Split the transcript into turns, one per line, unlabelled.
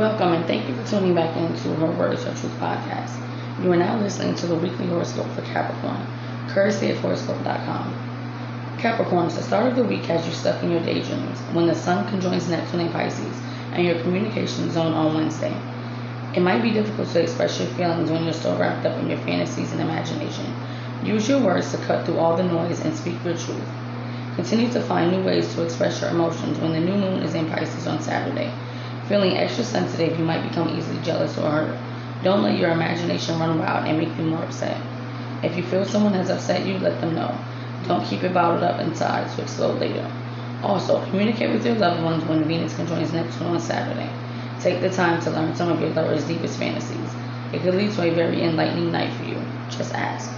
Welcome and thank you for tuning back into Her Words, of Truth podcast. You are now listening to the weekly horoscope for Capricorn, courtesy of horoscope.com. Capricorn, the start of the week as you're stuck in your daydreams when the sun conjoins Neptune in Pisces and your communication zone on Wednesday. It might be difficult to express your feelings when you're still wrapped up in your fantasies and imagination. Use your words to cut through all the noise and speak your truth. Continue to find new ways to express your emotions when the new moon is in Pisces on Saturday. Feeling extra sensitive, you might become easily jealous or hurt. Don't let your imagination run wild and make you more upset. If you feel someone has upset you, let them know. Don't keep it bottled up inside to explode later. Also, communicate with your loved ones when Venus conjoins Neptune on Saturday. Take the time to learn some of your lover's deepest fantasies. It could lead to a very enlightening night for you. Just ask.